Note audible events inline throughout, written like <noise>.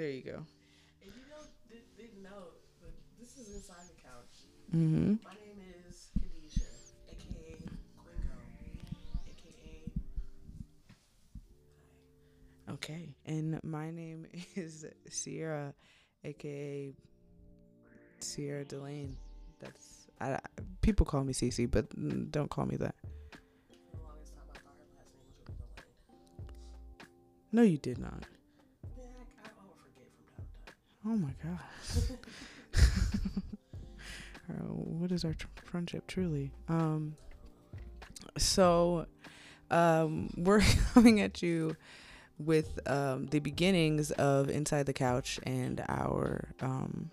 There you go. If you don't did, didn't know, but this is inside the couch. Mm-hmm. My name is Khadijah, aka Quingo, aka. Okay. And my name is Sierra, aka Sierra Delane. That's I, I- people call me CC, but don't call me that. For the longest time, I thought her last name was really Delaney. No, you did not. Oh my gosh. <laughs> Uh, what is our tr- friendship truly? Um, so, um, <laughs> we're coming at you with um, the beginnings of Inside the Couch and our um,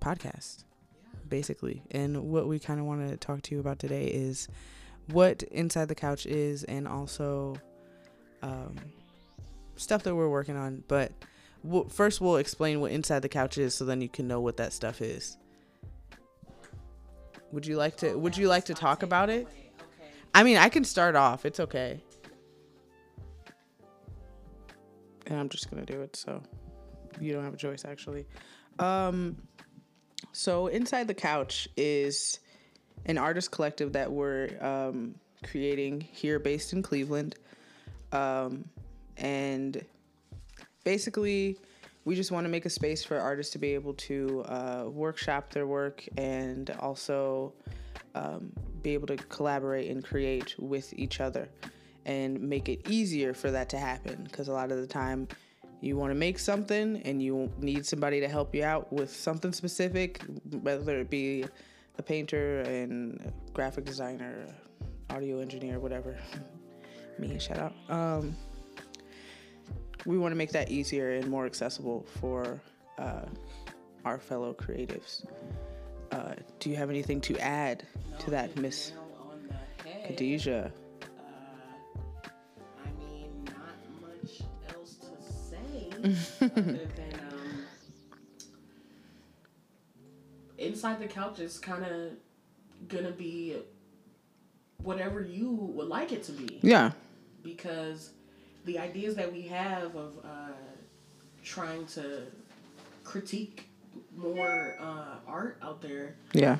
podcast, basically. And what we kind of want to talk to you about today is what Inside the Couch is and also um, stuff that we're working on. But first, we'll explain what Inside the Couch is so then you can know what that stuff is. Would you like to? Would you like to talk about it? Okay. I mean, I can start off. It's okay. And I'm just gonna do it, so you don't have a choice, actually. Um, so inside the couch is an artist collective that we're um, creating here, based in Cleveland, um, and basically. We just want to make a space for artists to be able to uh, workshop their work and also um, be able to collaborate and create with each other and make it easier for that to happen because a lot of the time you want to make something and you need somebody to help you out with something specific whether it be a painter and graphic designer audio engineer whatever <laughs> me shout out um, we want to make that easier and more accessible for uh, our fellow creatives uh, do you have anything to add to that, Miss Nail on the head. Khadijah? Uh, I mean, not much else to say other than um, inside the couch is kind of gonna be whatever you would like it to be Yeah. because the ideas that we have of uh, trying to critique more uh, art out there Yeah.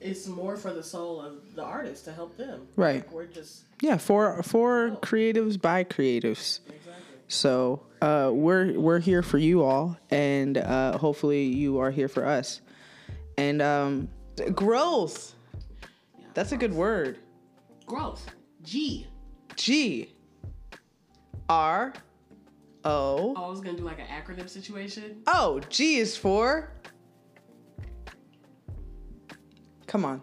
it's more for the soul of the artist to help them. Right. Like, we're just Yeah. For for creatives by creatives. exactly. So uh, we're we're here for you all, and uh, hopefully you are here for us. And um, growth. That's a good word. Growth. G. G. R. O. Oh, I was gonna do like an acronym situation. Oh, G is for. Come on.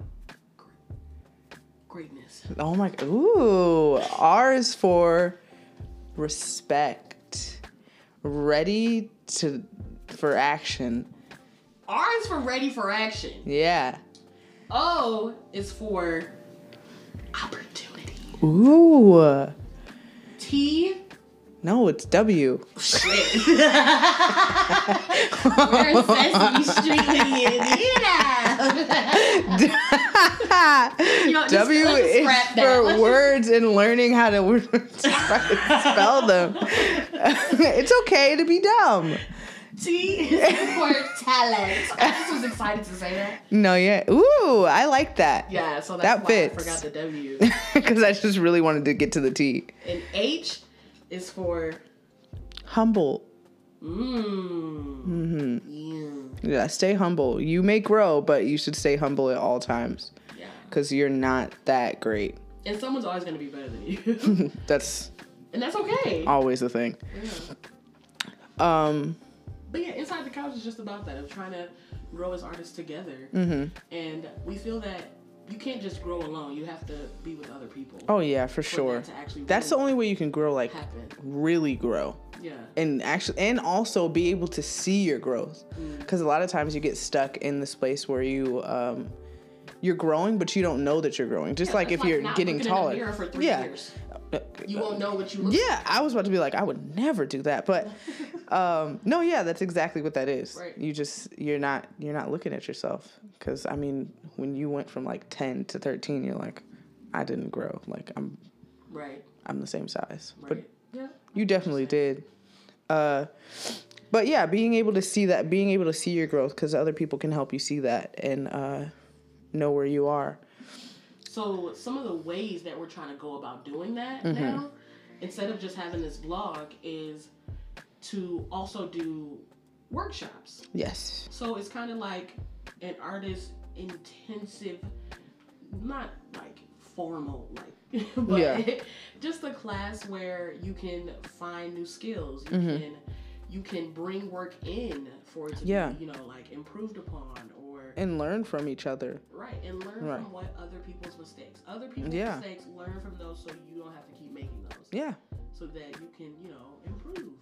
Greatness. Oh my. Ooh. R is for respect. Ready to for action. R is for ready for action. Yeah. O is for opportunity. Ooh. T. No, it's W. Shit. <laughs> We're Sesame Street, you know. You know, w is scrap that. for words and learning how to <laughs> spell them. <laughs> it's okay to be dumb. T is for talent. I just was excited to say that. No, yeah. Ooh, I like that. Yeah, so that's That why fits. I forgot the W. Because I just really wanted to get to the T. And H is for Humble. mmm. hmm Yeah. Yeah, stay humble. You may grow, but you should stay humble at all times yeah. because you're not that great. And someone's always gonna be better than you. <laughs> That's and that's okay. always the thing. Yeah. Um, But yeah, Inside the Couch is just about that of trying to grow as artists together. mhm. And we feel that you can't just grow alone. You have to be with other people. Oh yeah, for for sure. that That's the only way you can grow, like happen. really grow. Yeah. and actually and also be able to see your growth Mm. because a lot of times you get stuck in this place where you um you're growing but you don't know that you're growing just Yeah, like if you're not getting looking in a taller for three yeah years. Uh, You won't know what you look yeah i was about to be like i would never do that but <laughs> um no yeah that's exactly what that is Right. you just you're not you're not looking at yourself because i mean when you went from like 10 to 13 you're like i didn't grow like i'm Right. i'm the same size Right. but yeah. you definitely did Uh, but yeah, being able to see that, being able to see your growth, because other people can help you see that and uh, know where you are. So some of the ways that we're trying to go about doing that Mm-hmm. now, instead of just having this blog, is to also do workshops. Yes. So it's kind of like an artist intensive, not like formal, like, <laughs> but Yeah. <laughs> just a class where you can find new skills. You Mm-hmm. can you can bring work in for it to Yeah. be, you know, like improved upon or And learn from each other. right and learn Right. from what other people's mistakes. Other people's Yeah. mistakes, learn from those so you don't have to keep making those. Yeah. So that you can, you know, improve.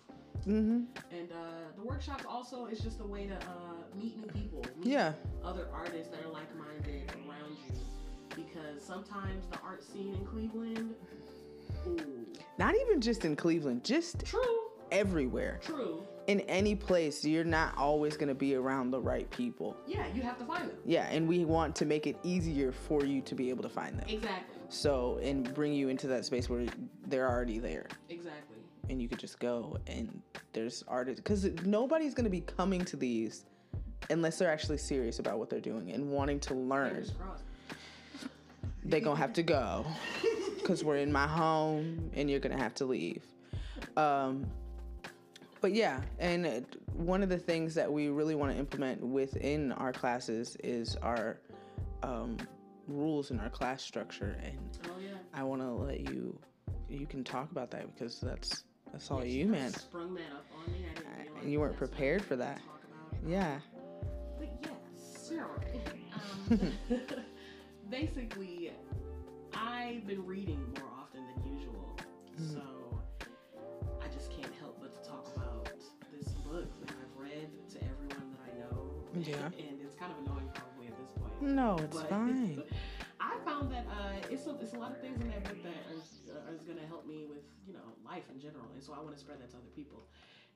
Mm-hmm. And uh, the workshops also is just a way to uh, meet new people. Meet Yeah. Other artists that are like minded around you. Because sometimes the art scene in Cleveland, ooh, Not even just in Cleveland, just true, everywhere. true. In any place, you're not always going to be around the right people. Yeah, you have to find them. Yeah, and we want to make it easier for you to be able to find them. Exactly, So, and bring you into that space where they're already there exactly. And you could just go and there's artists because nobody's going to be coming to these unless they're actually serious about what they're doing and wanting to learn. They're going to have to go because we're in my home and you're going to have to leave. Um, but yeah, and one of the things that we really want to implement within our classes is our um, rules in our class structure. And Oh yeah. I want to let you, you can talk about that because that's that's all you, man. Sprung that up on me. I didn't Uh, realize and you weren't prepared for that. Yeah. But <laughs> yes, sure. Um, <laughs> basically, I've been reading more often than usual, Mm-hmm. so I just can't help but to talk about this book that I've read to everyone that I know. Yeah. and it's kind of annoying probably at this point. No, it's But fine. I <laughs> found that uh, it's, a, it's a lot of things in that book that is, uh, is going to help me with you know life in general, and so I want to spread that to other people.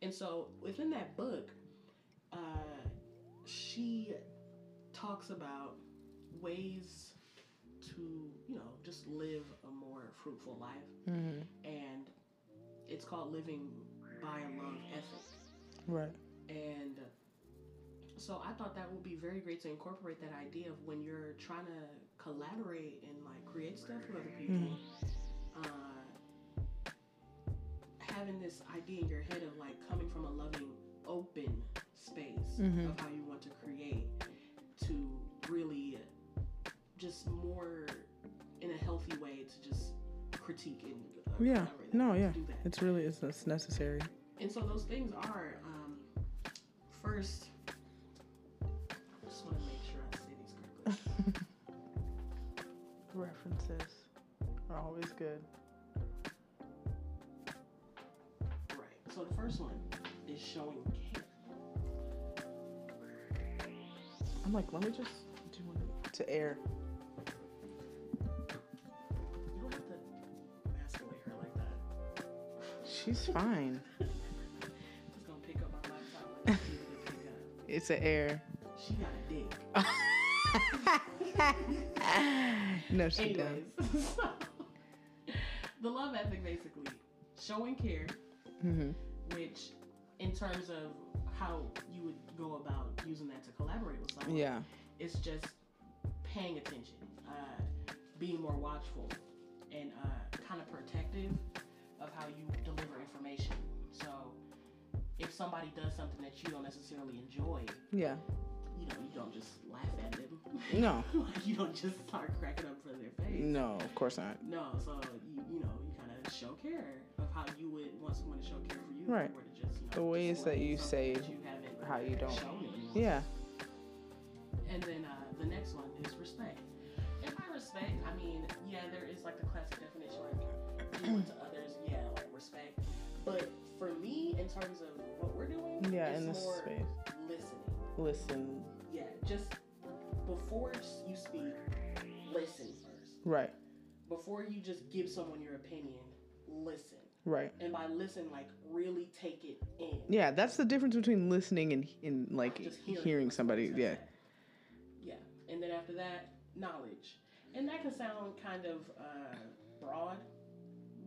And so within that book, uh, she talks about ways to you know just live a more fruitful life, hmm and it's called living by a love ethic. Right. And so I thought that would be very great to incorporate that idea of when you're trying to collaborate and like create stuff with other people. Uh, having this idea in your head of like coming from a loving, open space Mhm. of how you want to create to really just more in a healthy way to just critique and uh, Yeah. No, yeah. do that. It's really it's, it's necessary. And so those things are um, first. References are always good. right. So the first one is showing care. I'm like, let me just do one to air. You don't have to her like that. She's fine. <laughs> Just gonna pick up my laptop. Like, see what it pick up. It's an air. She got a dick. No, she Anyways, so, <laughs> the love ethic basically showing care, doesn't. which in terms of how you would go about using that to collaborate with someone. Yeah. it's just paying attention, uh, being more watchful, and uh, kind of protective of how you deliver information. So, if somebody does something that you don't necessarily enjoy, Yeah. You know, you don't just laugh at them. No. <laughs> like you don't just start cracking up for their face. No, of course not. No, so you you know you kind of show care of how you would want someone to show care for you. Right. just, you know, The ways that you say that you haven't how you don't. Yeah. And then uh, the next one is respect. And by respect, I mean, yeah, there is like the classic definition, like doing to others, yeah, like respect. But for me, in terms of what we're doing, Yeah, it's in this more space. listening. Listen. Yeah, just before you speak, listen first. Right. Before you just give someone your opinion, listen. Right. And by listen, like really take it in. Yeah, that's the difference between listening and, and like Just hearing, what somebody. Yeah. says. Yeah. And then after that, knowledge. And that can sound kind of uh, broad,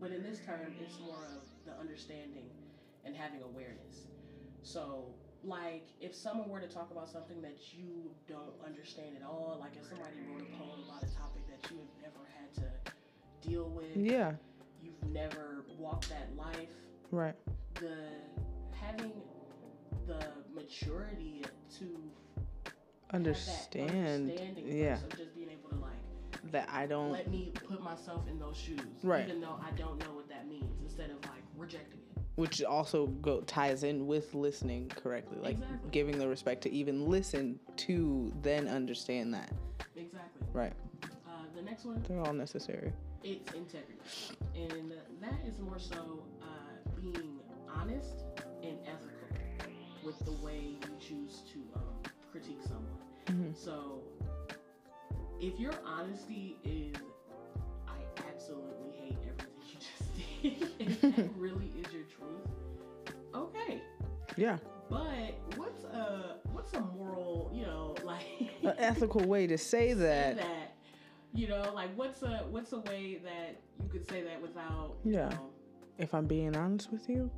but in this term, it's more of the understanding and having awareness. So, like, if someone were to talk about something that you don't understand at all, like if somebody wrote a poem about a topic that you have never had to deal with, Yeah. you've never walked that life, Right. the having the maturity to Understand. Yeah. of just being able to like That I don't. let me put myself in those shoes, Right. even though I don't know what that means, instead of like rejecting it. Which also go ties in with listening correctly, like Exactly. giving the respect to even listen to then understand that. Exactly. Right. Uh, the next one, They're all necessary. it's integrity, and that is more so uh, being honest and ethical with the way you choose to um, critique someone. Mhm. So, if your honesty is, <laughs> that really is your truth, okay. Yeah. But what's a what's a moral, you know, <laughs> like An ethical way to say say that. that, you know, like what's a what's a way that you could say that without, you Yeah. know, If I'm being honest with you,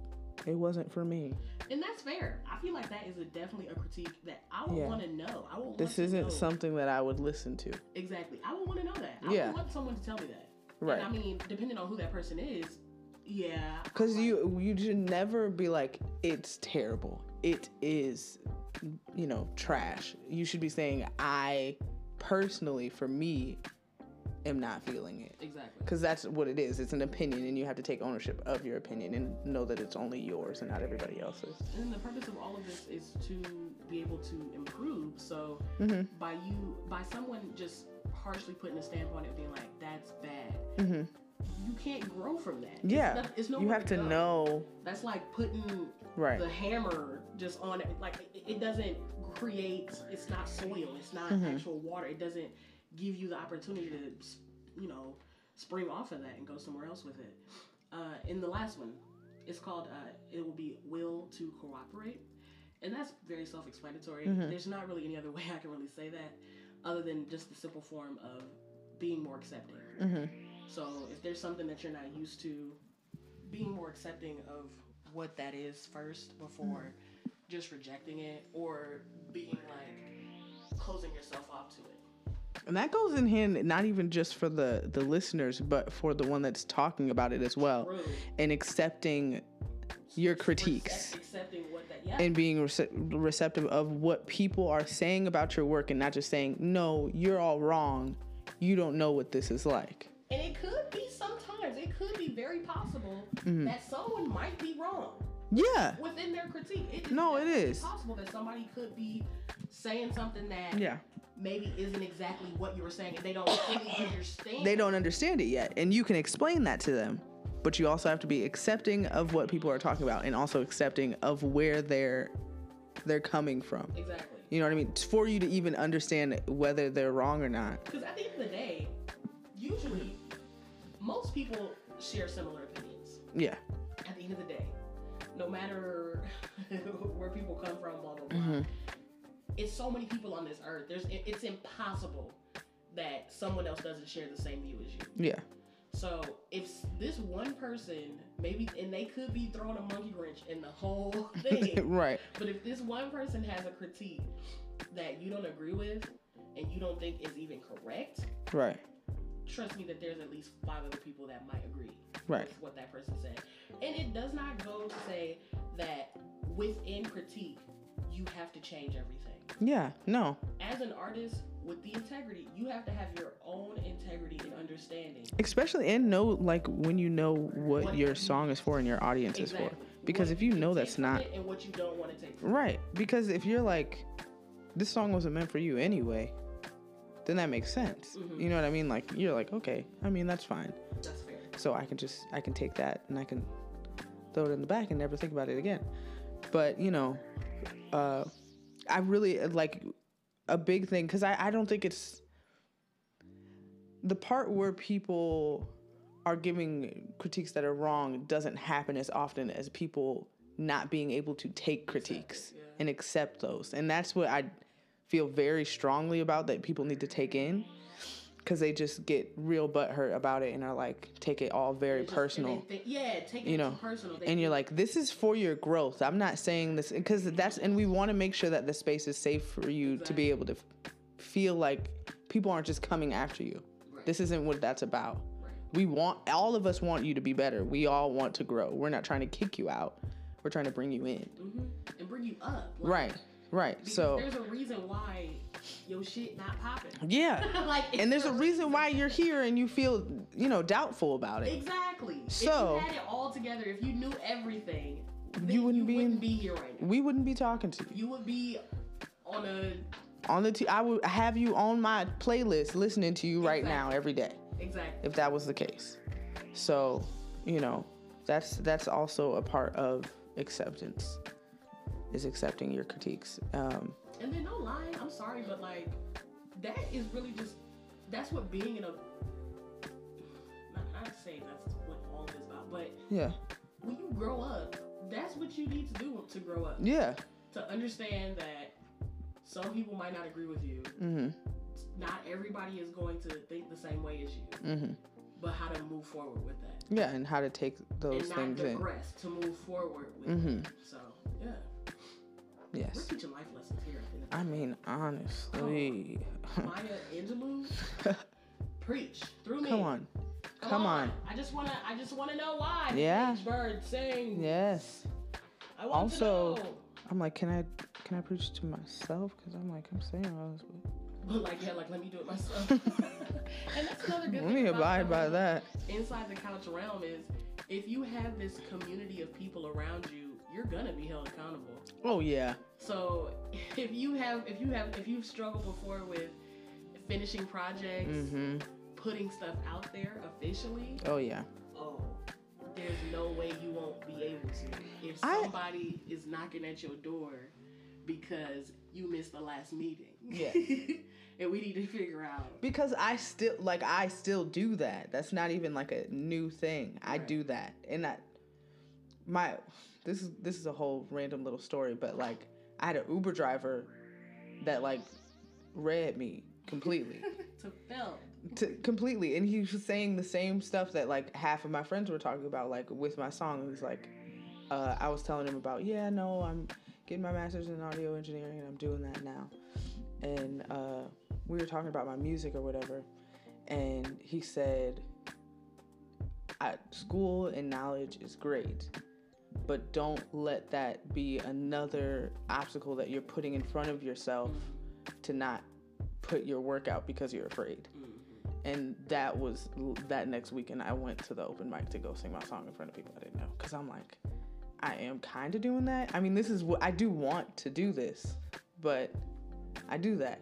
it wasn't for me. and that's fair. I feel like that is a, definitely a critique that I would Yeah. want to know. I would This isn't know. something that I would listen to. exactly. I would want to know that. I Yeah. would want someone to tell me that. Right. And I mean, depending on who that person is, yeah. Because I'm you you should never be like it's terrible. It is, you know, trash. You should be saying I personally, for me, am not feeling it. exactly. Because that's what it is. It's an opinion, and you have to take ownership of your opinion and know that it's only yours and not everybody else's. And the purpose of all of this is to be able to improve. So Mhm. by you, by someone just harshly putting a stamp on it, being like, "That's bad," Mhm. You can't grow from that. Yeah. it's, not, it's You have to go. know, That's like putting right? the hammer just on it. Like it, it doesn't create. It's not soil. It's not Mhm. actual water. It doesn't give you the opportunity to, you know, spring off of that and go somewhere else with it. Uh, in the last one, it's called. Uh, it will be will to cooperate, and that's very self-explanatory. Mhm. There's not really any other <laughs> way I can really say that, other than just the simple form of being more accepting. hmm So if there's something that you're not used to, being more accepting of what that is first before just rejecting it or being like closing yourself off to it. And that goes in hand, not even just for the the listeners, but for the one that's talking about it as well, True. and accepting your critiques. Accept- accepting what that yeah. and being rece- receptive of what people are saying about your work and not just saying no you're all wrong you don't know what this is like and it could be sometimes, it could be very possible Mm-hmm. that someone might be wrong yeah within their critique. It is No, it is. possible that somebody could be saying something that yeah maybe isn't exactly what you were saying and they don't fully understand. they don't understand it yet and you can explain that to them but you also have to be accepting of what people are talking about and also accepting of where they're they're coming from Exactly. you know what i mean for you to even understand whether they're wrong or not Because at the end of the day, usually most people share similar opinions. Yeah At the end of the day, no matter <laughs> where people come from, blah blah blah. Mhm. It's so many people on this earth. There's it's impossible that someone else doesn't share the same view as you. yeah So if this one person maybe and they could be throwing a monkey wrench in the whole <laughs> thing. <laughs> right But if this one person has a critique that you don't agree with and you don't think is even correct, right trust me that there's at least five other people that might agree Right. what that person said. And it does not go to say that within critique, you have to change everything. yeah no As an artist with the integrity, you have to have your own integrity and understanding. especially and know like when you know what What your song is for and your audience is for because What if you can know that's not and what you don't want to take from right because if you're like this song wasn't meant for you anyway then that makes sense Mhm. you know what i mean like you're like okay i mean that's fine. So i can just i can take that and i can throw it in the back and never think about it again. But you know uh i really like a big thing because I, I don't think it's the part where people are giving critiques that are wrong doesn't happen as often as people not being able to take critiques yeah. and accept those. And that's what i feel very strongly about that people need to take in because they just get real butthurt about it and are like take it all very just- personal. think- yeah, take it you know, personal. They and you're like, this is for your growth. I'm not saying this because that's, and we want to make sure that the space is safe for you to be able to feel like people aren't just coming after you. Right. This isn't what that's about. Right. We want, all of us want you to be better. We all want to grow. We're not trying to kick you out. We're trying to bring you in. Mhm. and bring you up. Like, Right, right. So, there's a reason why your shit not popping. yeah. <laughs> like, And there's a reason why you're here and you feel, you know, doubtful about it. Exactly. So- if you had it all together, if you knew everything, then You wouldn't you be wouldn't in- be here right now. We wouldn't be talking to you. You would be on a On the t- I would have you on my playlist listening to you right now every day. exactly. if that was the case. So, you know, that's that's also a part of acceptance is accepting your critiques. Um, And then no lying, I'm sorry, but like that is really just that's what being in a to say that's what all this about, but yeah, when you grow up, that's what you need to do to grow up. yeah, To understand that some people might not agree with you. hmm Not everybody is going to think the same way as you. hmm But how to move forward with that. yeah, and how to take those and not things in. to move forward with Mhm. So yeah. We're Yes, teaching life lessons here I mean honestly, Maya Angelou, <laughs> preach through me. come on, come on, I just wanna, I just wanna know why. Yeah. Each bird sing. yes. I want Also- to know. I'm like, can I can I preach to myself? Because I'm like, I'm saying all this. <laughs> But like, yeah, like let me do it myself. <laughs> and that's another good thing. Let me abide by that. Inside the couch realm is if you have this community of people around you, you're gonna be held accountable. Oh yeah, So <laughs> if you have if you have if you've struggled before with finishing projects, hmm putting stuff out there officially, oh yeah. oh, there's no way you won't be able to. If I- somebody is knocking at your door because you missed the last meeting. Yeah. <laughs> and we need to figure out. because I still like I still do that. That's not even like a new thing. I do that, and that my this is this is a whole random little story, but like I had an Uber driver that like read me completely, <laughs> to film. to, completely, and he was saying the same stuff that like half of my friends were talking about, like with my song. It was like uh, I was telling him about, yeah, no, I'm getting my master's in audio engineering, and I'm doing that now, and uh, we were talking about my music or whatever, and he said, I, "School and knowledge is great." But don't let that be another obstacle that you're putting in front of yourself to not put your work out because you're afraid. Mm-hmm. And that was that next weekend. I went to the open mic to go sing my song in front of people I didn't know because I'm like, I am kind of doing that. I mean, this is what I do want to do this, but I do that.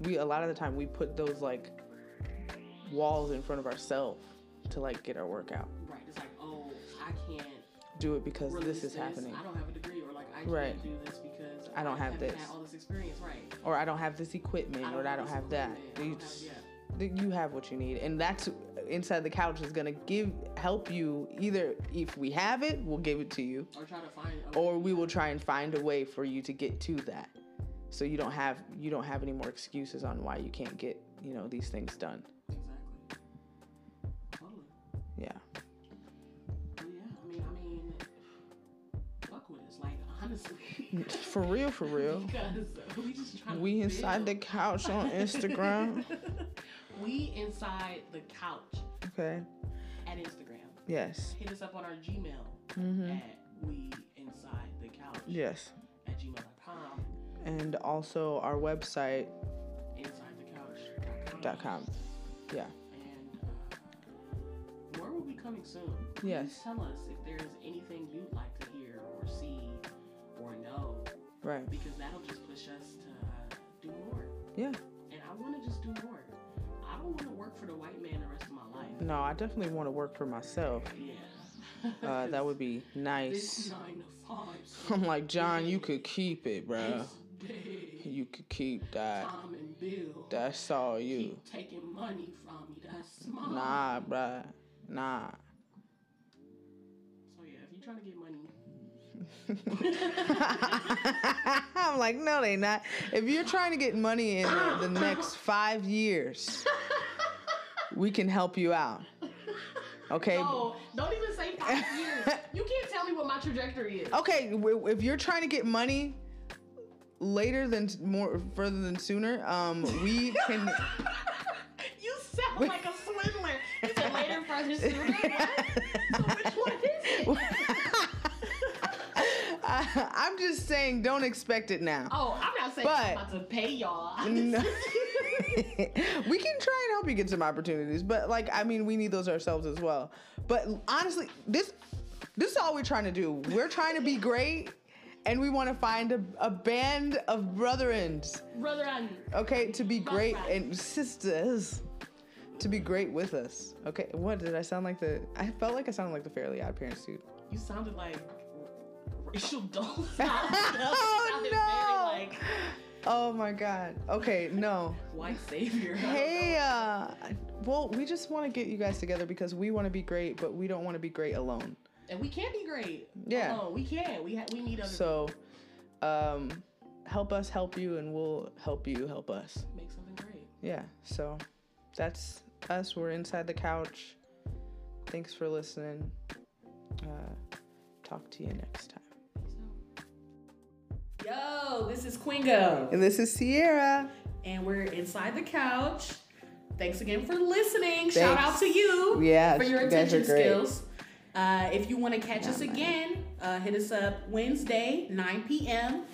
We a lot of the time we put those like walls in front of ourselves to like get our work out. Do it because this is happening, I don't have a degree, or like I can't Right. do this because I don't have haven't this. Had all this experience, right? or I don't have this equipment, or I don't have that. I You don't just- have- yeah. you have what you need and that's uh, inside the couch is gonna give help you either if we have it we'll give it to you Or try to find. a or we will try and find a way for you to get to that so you don't have you don't have any more excuses on why you can't get you know these things done Exactly. Honestly. for real for real because we just trying we inside the couch on instagram <laughs> we inside the couch okay at Instagram. yes Hit us up on our Gmail mm-hmm. at we inside the couch yes at gmail.com. and also our website Inside the couch.com. dot com yeah And uh, more will be coming soon. Please Yes. tell us if there's anything you'd like to hear or see right because that'll just push us to uh, do more. yeah And I want to just do more. I don't want to work for the white man the rest of my life. no i definitely want to work for myself Yeah. uh, that would be <laughs> nice five. I'm like, John, you could keep it, day, You could keep that. Tom and Bill. That's all you. keep taking money from me. That's smart. Nah, bruh. Nah. So yeah, if you're trying to get money, <laughs> I'm like, no, they not. If you're trying to get money in the, the next five years, we can help you out. Okay. No, don't even say five years. You can't tell me what my trajectory is. Okay, if you're trying to get money later than more further than sooner, um, we can. <laughs> you sound like a swindler. You said later, further, sooner. What? So which one is it? <laughs> <laughs> I'm just saying, don't expect it now. Oh, I'm not saying But- I'm about to pay y'all. No. <laughs> we can try and help you get some opportunities, but like I mean, we need those ourselves as well. But honestly, this this is all we're trying to do. We're trying to be great, and we want to find a, a band of brotherins, Brother, I'm. okay, to be great and sisters. To be great with us, okay. What did I sound like the? I felt like I sounded like the Fairly Odd Parents dude. You sounded like Rachel <laughs> <laughs> Dawson. Oh, no. very like Oh my God. Okay, no. white savior. Hey, uh, well, we just want to get you guys together because we want to be great, but we don't want to be great alone. and we can be great. Yeah. Oh, we can. We ha- we need other So, um, help us help you, and we'll help you help us. make something great. Yeah. So, that's us. We're inside the couch. Thanks for listening. Uh, talk to you next time. Yo, this is Quingo, And this is Sierra. and we're inside the couch. Thanks again for listening. Shout out to you Yeah, for your you guys are attention skills. Uh, if you want to catch us again, uh, hit us up Wednesday, 9 p.m.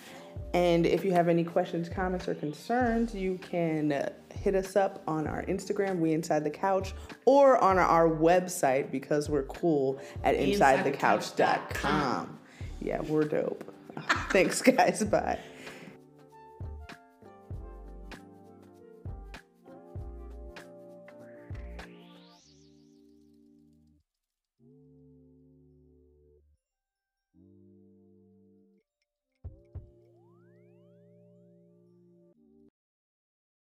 And if you have any questions, comments, or concerns, you can uh, hit us up on our Instagram, We Inside the Couch, or on our website because we're cool at InsideTheCouch.com. InsideTheCouch.com. Yeah, we're dope. <laughs> Thanks, guys. Bye.